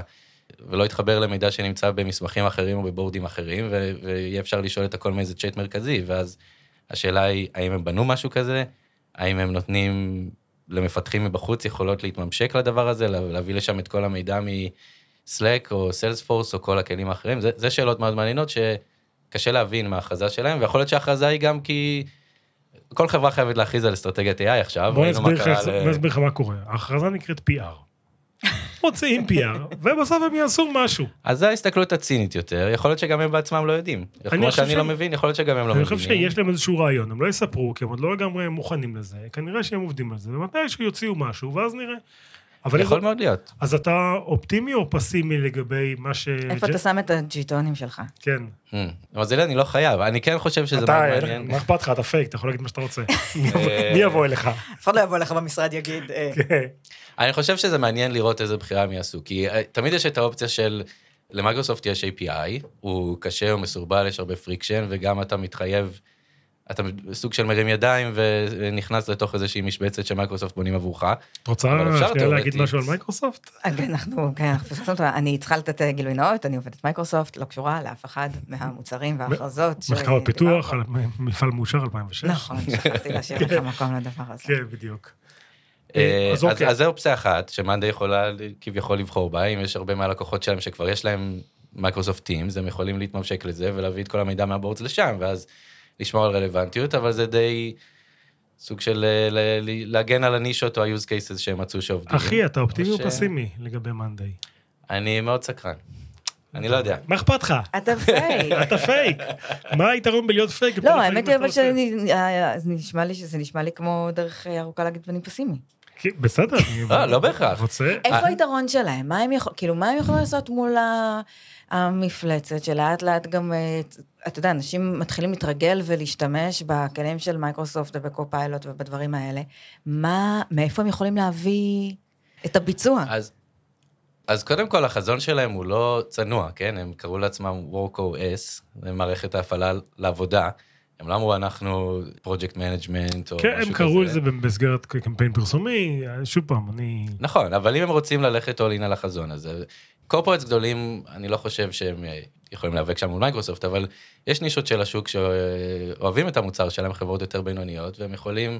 ולא יתחבר למידע שנמצא במסמכים אחרים או בבורדים אחרים, ו- ויהיה אפשר לשאול את הכל מאיזה צ'אט מרכזי, ואז השאלה היא, האם הם בנו משהו כזה? האם הם נותנים למפתחים מבחוץ יכולות להתממשק לדבר הזה, לה- להביא לשם את כל המידע מ-Slack או Salesforce או כל הכלים האחרים? זה, זה שאלות מאוד מעניינות שקשה להבין מההכרזה שלהם, ויכול להיות שההכרזה היא גם כי כל חברה חייבת להכריז על אסטרטגיית AI עכשיו. בוא נסביר לך מה קורה. ההכרזה נקראת PR. מוציאים PR, ובסוף הם יעשו משהו. אז זו ההסתכלות הצינית יותר, יכול להיות שגם הם בעצמם לא יודעים. כמו שאני לא מבין, יכול להיות שגם הם לא אני מבינים. חושב שיש להם איזשהו רעיון, הם לא יספרו, כי הם עוד לא לגמרי מוכנים לזה, כנראה שהם עובדים על זה, ומתישהו יוציאו משהו, ואז נראה. אבל יכול מאוד להיות. אז אתה אופטימי או פסימי לגבי מה ש... איפה אתה שם את הג'יטונים שלך? כן. Hmm. אבל זה אני לא חייב, אני כן חושב שזה אתה, מאוד מעניין. מה אכפת לך, אתה פייק, אתה יכול להגיד מה שאתה רוצה. [LAUGHS] אה, מי יבוא אליך? אף אחד לא יבוא לך במשרד יגיד, אה, כן. אני חושב שזה מעניין לראות איזה בחירה הם יעשו, כי אה, תמיד יש את האופציה של למייקרוסופט יש API, הוא קשה, הוא מסורבל, יש הרבה friction, וגם אתה מתחייב, אתה סוג של מרים ידיים ונכנס לתוך איזושהי משבצת שמייקרוסופט בונים עבורך. את רוצה שנייה להגיד. משהו על מייקרוסופט? אנחנו, כן, אנחנו אותו, אני צריכה לתת אה, גילוי נאות, אני עובדת מייקרוסופט, לא קשורה לאף אחד מהמוצרים וההכרזות. מחקר ופיתוח, מפעל מאושר 2006. נכון, שכחתי להשאיר לך מקום לדבר הזה. כן, בדיוק. אה, אז אז אוקיי. אז זו אופציה אחת, שמאנדי יכולה כביכול לבחור בה, אם יש הרבה מהלקוחות שלהם שכבר יש להם Microsoft Teams, הם יכולים להתממשק לזה ולהביא את כל המידע מה-boards לשם, ואז לשמור על רלוונטיות, אבל זה די סוג של אה, ל- ל- להגן על הנישות או ה-use cases שהם מצאו שעובדים. אחי, אתה אופטימי או ש- פסימי לגבי מאנדיי? אני מאוד סקרן. אני לא יודע. מה אכפת לך? אתה פייק. [LAUGHS] אתה פייק. מה היתרון בלהיות פייק? לא, האמת היא אבל אה, נשמע לי שזה נשמע לי כמו דרך אה, ארוכה להגיד ואני פסימי. בסדר. אני לא, לא בהכרח. רוצה... איפה היתרון שלהם? מה הם כאילו, מה הם יכולים לעשות מול המפלצת שלאט לאט גם, אה, אתה יודע, אנשים מתחילים להתרגל ולהשתמש בכלים של מייקרוסופט ובקו-פיילוט ובדברים האלה. מה, מאיפה הם יכולים להביא את הביצוע? אז, אז קודם כל החזון שלהם הוא לא צנוע, כן? הם קראו לעצמם WorkOS, זה מערכת ההפעלה לעבודה. הם לא אמרו אנחנו project management או כן, משהו כזה. הם קראו לזה במסגרת קמפיין פרסומי, שוב פעם, אני... נכון, אבל אם הם רוצים ללכת all in על החזון הזה, corporates גדולים, אני לא חושב שהם אה, יכולים להיאבק שם מול מייקרוסופט, אבל יש נישות של השוק שאוהבים את המוצר שלהם, חברות יותר בינוניות, והם יכולים...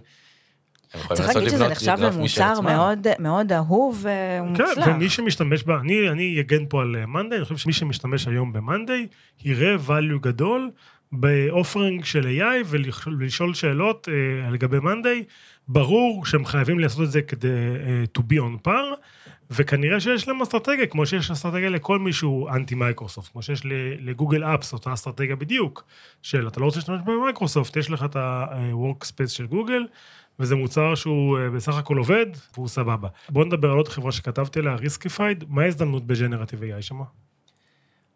צריך להגיד שזה נחשב למוצר. מאוד, מאוד אהוב כן, ומוצלח. ומי שמשתמש בה, אני, אני אגן פה על מאנדיי, אני חושב שמי שמשתמש היום במאנדיי, יראה value גדול ב-offering של AI ולשאול שאלות אה, לגבי מאנדיי. ברור שהם חייבים לעשות את זה כדי אה, to be on par, וכנראה שיש להם אסטרטגיה, כמו שיש אסטרטגיה לכל מי שהוא אנטי מייקרוסופט, כמו שיש ל-Google Apps, אותה אסטרטגיה בדיוק, של אתה לא רוצה להשתמש במייקרוסופט, יש לך את ה-workspace של גוגל, וזה מוצר שהוא אה, בסך הכל עובד, והוא סבבה. בוא נדבר על עוד חברה שכתבתי עליה, Riskified, מה ההזדמנות בג'נרטיב AI שמה?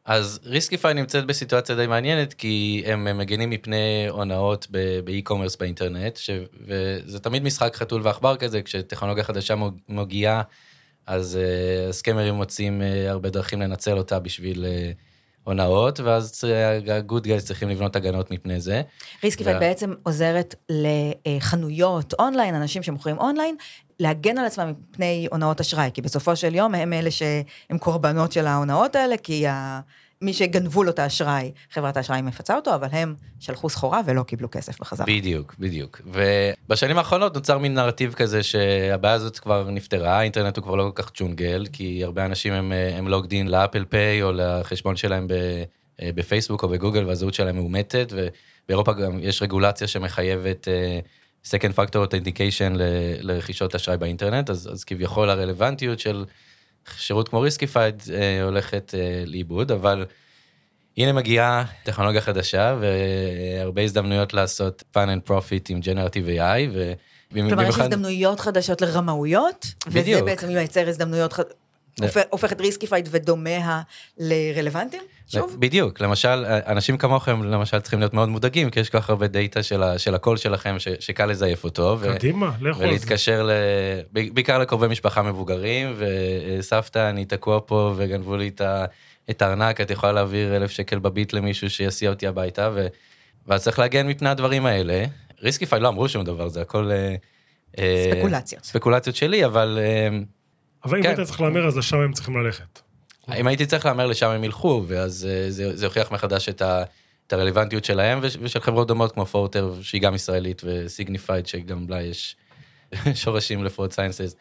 אז Riskified נמצאת בסיטואציה די מעניינת, כי הם מגנים מפני הונאות ב-e-commerce באינטרנט, ש... וזה תמיד משחק חתול ועכבר כזה, כשטכנולוגיה חדשה מגיעה, אז uh, scammerים מוצאים uh, הרבה דרכים לנצל אותה בשביל uh, הונאות, ואז ה-good guys צריכים לבנות הגנות מפני זה. Riskified וה- בעצם עוזרת לחנויות אונליין, אנשים שמוכרים אונליין, להגן על עצמם מפני הונאות אשראי, כי בסופו של יום הם אלה שהם קורבנות של ההונאות האלה, כי ה... מי שגנבו לו את האשראי, חברת האשראי מפצה אותו, אבל הם שלחו סחורה ולא קיבלו כסף בחזרה. בדיוק, בדיוק. ובשנים האחרונות נוצר מין נרטיב כזה שהבעיה הזאת כבר נפתרה, האינטרנט הוא כבר לא כל כך ג'ונגל, כי הרבה אנשים הם, הם לוגד אין לאפל פיי או לחשבון שלהם אה, בפייסבוק או בגוגל והזהות שלהם מאומתת, ובאירופה גם יש רגולציה שמחייבת אה, second factor authentication לרכישות אשראי באינטרנט, אז, אז כביכול הרלוונטיות של שירות כמו Riskified אה, הולכת אה, לאיבוד, אבל הנה מגיעה טכנולוגיה חדשה והרבה הזדמנויות לעשות fun and profit עם Generative AI. ו... כלומר, יש הזדמנויות חדשות לרמאויות, וזה בדיוק. בעצם מייצר הזדמנויות, ח- הופך- את Riskified ודומיה לרלוונטיים? שוב? בדיוק, למשל, אנשים כמוכם למשל צריכים להיות מאוד מודאגים, כי יש כל כך הרבה data של, ה, של הקול שלכם ש, שקל לזייף אותו. ו... קדימה, לכו. ולהתקשר ל... בעיקר לקרובי משפחה מבוגרים, וסבתא, אני תקוע פה וגנבו לי את, ה... את הארנק, את יכולה להעביר אלף שקל בביט למישהו שיסיע אותי הביתה, ו... ואז צריך להגן מפני הדברים האלה. Riskified לא אמרו שום דבר, זה הכל... אה, אה, ספקולציות. ספקולציות שלי, אבל אה, אבל אם כן. היית צריך להמר, אז לשם הם צריכים ללכת. אם הייתי צריך להמר לשם הם ילכו, ואז אה, זה, זה יוכיח מחדש את, ה, את הרלוונטיות שלהם וש- ושל חברות דומות כמו Forter, שהיא גם ישראלית, ו-Signifyd, שגם לה יש [LAUGHS] שורשים ל-Fraud Sciences.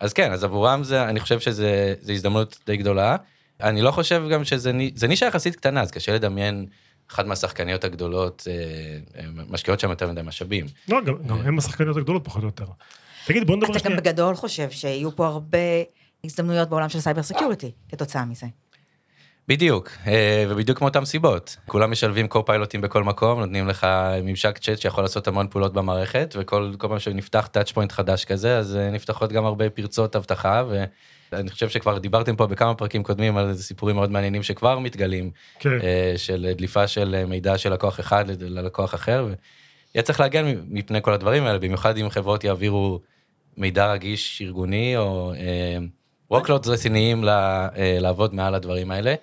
אז כן, אז עבורם זה, אני חושב שזה זה הזדמנות די גדולה. אני לא חושב גם שזה זה נישה יחסית קטנה, אז קשה לדמיין אחת מהשחקניות הגדולות אה, משקיעות שם יותר מדי משאבים. לא, גם גם הם השחקניות הגדולות פחות או יותר. תגיד, בוא נדבר אתה גם. בגדול חושב שיהיו פה הרבה הזדמנויות בעולם של cyber security כתוצאה מזה. בדיוק, אה, ובדיוק מאותן סיבות. כולם משלבים copilotים בכל מקום, נותנים לך ממשק צ'אט שיכול לעשות המון פעולות במערכת, וכל כל פעם שנפתח טאצ' פוינט חדש כזה, אז אה, נפתחות גם הרבה פרצות אבטחה, ואני חושב שכבר דיברתם פה בכמה פרקים קודמים על סיפורים מאוד מעניינים שכבר מתגלים, כן. אה, של דליפה של מידע של לקוח אחד ללקוח אחר, ויהיה צריך להגן מפני כל הדברים האלה, במיוחד אם חברות יעבירו מידע רגיש ארגוני, או וורקלוט רציניים לעבוד מעל הדברים האלה.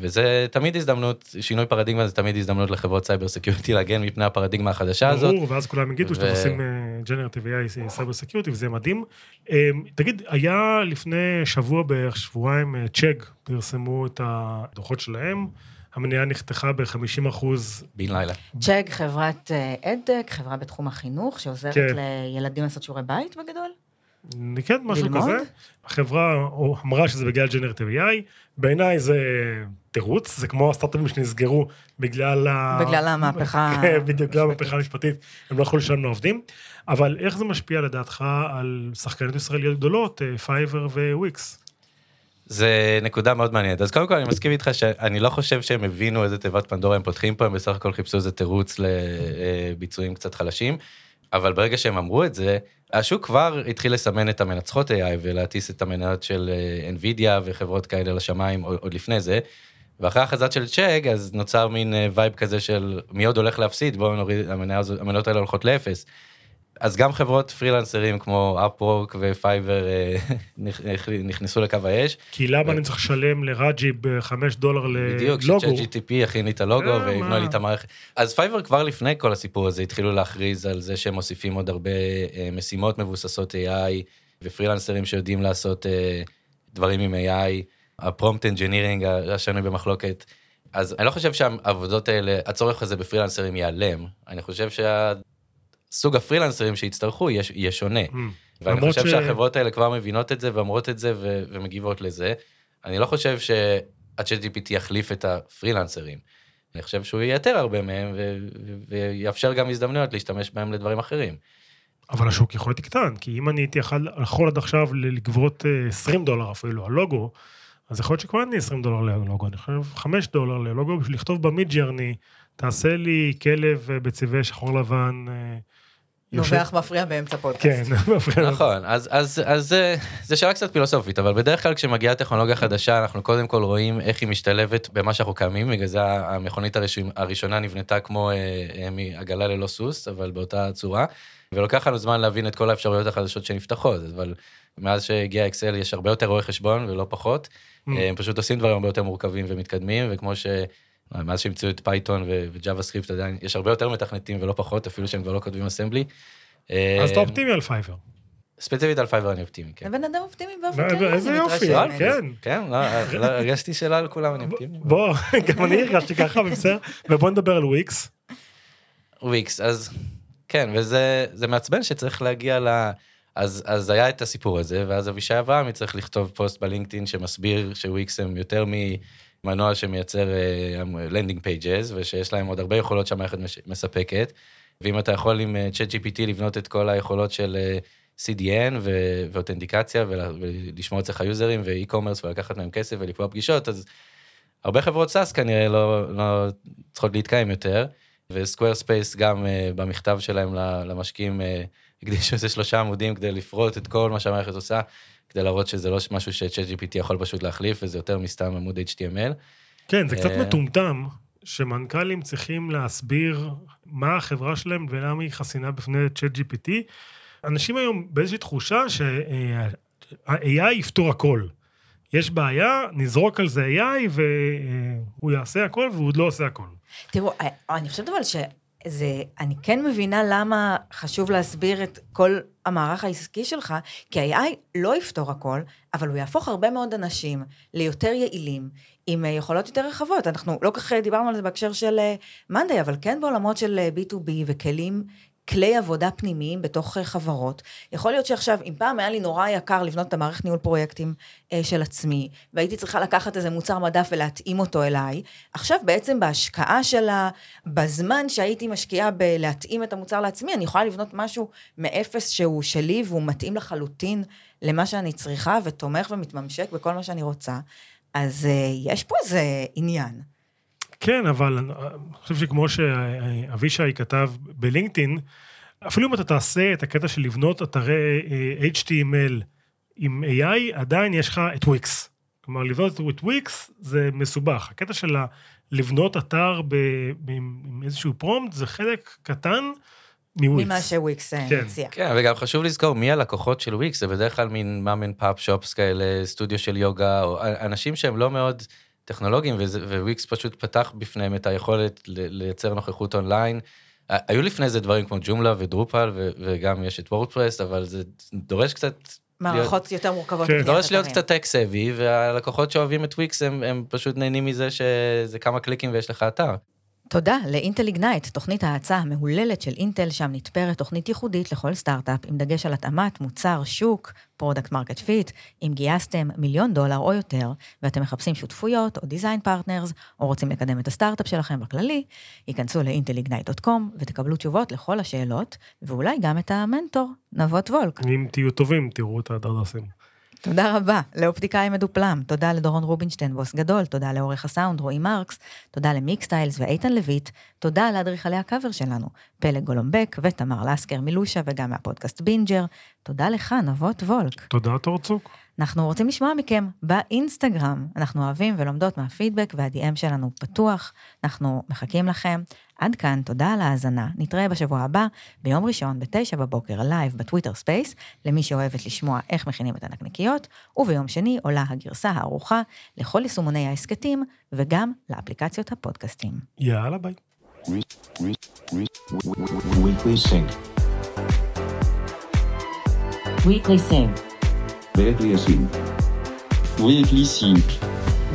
וזה תמיד הזדמנות, שינוי פרדיגמה זה תמיד הזדמנות לחברות cyber security להגן מפני הפרדיגמה החדשה הזאת. ברור, ואז כולם יגידו שאתם עושים generative AI cyber security וזה מדהים. אה, תגיד, היה לפני שבוע בערך, שבועיים, Chegg פרסמו את הדוחות שלהם. המניה נחתכה ב-50 אחוז. בן לילה. Chegg, חברת EdTech, חברה בתחום החינוך, שעוזרת כן. לילדים לעשות שיעורי בית בגדול? כן, משהו ללמוד? כזה. החברה אמרה שזה בגלל generative AI, בעיניי זה תירוץ, זה כמו הסטארט-אפים שנסגרו בגלל ה... בגלל המהפכה... [LAUGHS] כן, בדיוק, בגלל המהפכה המשפטית, הם לא יכולים לשלם לעובדים. אבל איך זה משפיע לדעתך על שחקניות ישראליות גדולות, פייבר וויקס? זה נקודה מאוד מעניינת. אז קודם כל אני מסכים איתך שאני לא חושב שהם הבינו איזה תיבת פנדורה הם פותחים פה, הם בסך הכל חיפשו איזה תירוץ לביצועים קצת חלשים. אבל ברגע שהם אמרו את זה, השוק כבר התחיל לסמן את המנצחות AI ולהטיס את המניות של אה, NVIDIA וחברות כאלה לשמיים עוד לפני זה. ואחרי התחזית של Chegg, אז נוצר מין vibe אה, כזה של מי עוד הולך להפסיד, בואו נוריד, המניות האלה הולכות לאפס. אז גם חברות פרילנסרים כמו Upwork ופייבר אה, [LAUGHS] נכנסו לקו האש. כי למה אני צריך לשלם לראג'י ב-5 דולר ללוגו? בדיוק, ש Chat GTP יכין לי את הלוגו אה, ויבנו לי את המערכת. אז פייבר כבר לפני כל הסיפור הזה התחילו להכריז על זה שהם מוסיפים עוד הרבה אה, משימות מבוססות AI ופרילנסרים שיודעים לעשות דברים עם AI. ה prompt engineering השנוי במחלוקת. אז אני לא חושב שהעבודות האלה, הצורך הזה בפרילנסרים ייעלם. אני חושב שה... סוג הפרילנסרים שיצטרכו יהיה, יהיה שונה. Mm. ואני חושב ש... שהחברות האלה כבר מבינות את זה ואומרות את זה ו- ומגיבות לזה. אני לא חושב שה-chat GPT יחליף את הפרילנסרים. אני חושב שהוא ייתר הרבה מהם ו- ויאפשר גם הזדמנויות להשתמש בהם לדברים אחרים. אבל השוק יכול להיות קטן, כי אם אני הייתי יכול, יכול עד עכשיו לגבות 20 אה, דולר אפילו על לוגו, אז יכול להיות שכבר אין לי 20 דולר ללוגו, אני חושב 5 דולר ללוגו בשביל לכתוב במיד ג'רני, תעשה לי כלב אה, בצבעי שחור לבן. אה, נובח מפריע באמצע פודקאסט. כן, מפריע. נכון, אז, אז, אז זה שאלה קצת פילוסופית, אבל בדרך כלל כשמגיעה טכנולוגיה חדשה, אנחנו קודם כל רואים איך היא משתלבת במה שאנחנו קיימים, בגלל זה המכונית הראשונה נבנתה כמו אה, מעגלה ללא סוס, אבל באותה צורה, ולוקח לנו זמן להבין את כל האפשרויות החדשות שנפתחות, אבל מאז שהגיע אקסל יש הרבה יותר רואי חשבון ולא פחות, mm. הם פשוט עושים דברים הרבה יותר מורכבים ומתקדמים, וכמו ש... מאז שהמציאו את פייתון וג'אווה סקריפט עדיין, יש הרבה יותר מתכנתים ולא פחות, אפילו שהם כבר לא כותבים אסמבלי. אז אתה אופטימי על פייבר. ספציפית על פייבר אני אופטימי, כן. בן אדם אופטימי באופן כללי, איזה יופי, כן. כן, לא, הרגשתי שאלה על כולם, אני אופטימי. בוא, גם אני הרגשתי ככה, בסדר, ובוא נדבר על וויקס. וויקס, אז כן, וזה מעצבן שצריך להגיע ל... אז, אז היה את הסיפור הזה, ואז אבישי אברהמי צריך לכתוב פוסט בלינקדאין שמסביר שוויקס הם יותר מ... מנוע שמייצר landing uh, pages, ושיש להם עוד הרבה יכולות שהמערכת מספקת. ואם אתה יכול עם uh, ChatGPT לבנות את כל היכולות של uh, CDN ו- ואותנטיקציה ולשמור אצלך יוזרים ו e-commerce ולקחת מהם כסף ולקבוע פגישות, אז הרבה חברות SaaS כנראה לא, לא צריכות להתקיים יותר. ו Squarespace גם uh, במכתב שלהם למשקיעים [LAUGHS] uh, הקדישו איזה שלושה עמודים כדי לפרוט את כל מה שהמערכת עושה. כדי להראות שזה לא משהו ש-ChatGPT יכול פשוט להחליף, וזה יותר מסתם עמוד HTML. כן, זה קצת אה, מטומטם, שמנכ"לים צריכים להסביר מה החברה שלהם ולמה היא חסינה בפני ChatGPT. אנשים היום באיזושהי תחושה שה-AI יפתור הכל. יש בעיה, נזרוק על זה AI והוא יעשה הכל והוא עוד לא עושה הכל. תראו, אני חושבת אבל ש... זה, אני כן מבינה למה חשוב להסביר את כל המערך העסקי שלך, כי ה-AI לא יפתור הכל, אבל הוא יהפוך הרבה מאוד אנשים ליותר יעילים, עם אה, יכולות יותר רחבות. אנחנו לא כך דיברנו על זה בהקשר של מאנדיי, אבל כן בעולמות של B2B אה, וכלים כלי עבודה פנימיים בתוך אה, חברות. יכול להיות שעכשיו, אם פעם היה לי נורא יקר לבנות את המערכת ניהול פרויקטים אה, של עצמי, והייתי צריכה לקחת איזה מוצר מדף ולהתאים אותו אליי, עכשיו בעצם בהשקעה שלה, בזמן שהייתי משקיעה בלהתאים את המוצר לעצמי, אני יכולה לבנות משהו מאפס שהוא שלי והוא מתאים לחלוטין למה שאני צריכה, ותומך ומתממשק בכל מה שאני רוצה. אז אה, יש פה איזה עניין. כן, אבל אני חושב שכמו שאבישי כתב בלינקדאין, אפילו אם אתה תעשה את הקטע של לבנות אתרי אה, HTML עם AI, עדיין יש לך את וויקס. כלומר, לבנות את וויקס זה מסובך. הקטע של לבנות אתר ב, ב, עם איזשהו פרומפט זה חלק קטן מוויקס. ממה שוויקס אה, כן. מציע. כן, וגם חשוב לזכור מי הלקוחות של וויקס, זה בדרך כלל מין mom and pop shops כאלה, סטודיו של יוגה, או אנשים שהם לא מאוד טכנולוגיים, וויקס פשוט פתח בפניהם את היכולת לייצר נוכחות אונליין. היו לפני זה דברים כמו Joomla ו Drupal, ו- וגם יש את WordPress, אבל זה דורש קצת... מערכות יותר מורכבות. כן. דורש להיות. קצת tech savvy, והלקוחות שאוהבים את וויקס הם, הם פשוט נהנים מזה שזה כמה קליקים ויש לך אתר. תודה ל Intel Ignite, תוכנית ההאצה המהוללת של אינטל, שם נתפרת תוכנית ייחודית לכל סטארט-אפ, עם דגש על התאמת מוצר, שוק, product market fit, אם גייסתם מיליון דולר או יותר, ואתם מחפשים שותפויות או design partners, או רוצים לקדם את הסטארט-אפ שלכם בכללי, היכנסו ל-intelignite.com ותקבלו תשובות לכל השאלות, ואולי גם את המנטור, נבות וולק. אם תהיו טובים, תראו את הדרדסים. תודה רבה לאופטיקאי מדופלם, תודה לדורון רובינשטיין, בוס גדול, תודה לעורך הסאונד רועי מרקס, תודה למיקסטיילס ואיתן לויט, תודה לאדריכלי הקאבר שלנו, פלג גולומבק ותמר לסקר מלושה וגם מהפודקאסט בינג'ר, תודה לך נבות וולק. תודה, תורצוק. אנחנו רוצים לשמוע מכם באינסטגרם, אנחנו אוהבים ולומדות מהפידבק וה-DM שלנו פתוח, אנחנו מחכים לכם. עד כאן, תודה על ההאזנה, נתראה בשבוע הבא, ביום ראשון, בתשע בבוקר, live ב Twitter Space, למי שאוהבת לשמוע איך מכינים את הנקניקיות, וביום שני עולה הגרסה הערוכה לכל יישומוני ההסכתים, וגם לאפליקציות הפודקאסטים. יאללה, ביי. Weekly Sync. Weekly Sync. Weekly Sync. Weekly Sync.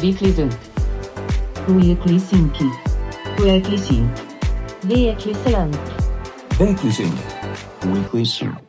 Weekly Sync. Weekly Sync. Weekly Sync. Veklisend. Veklisend. Veklisend.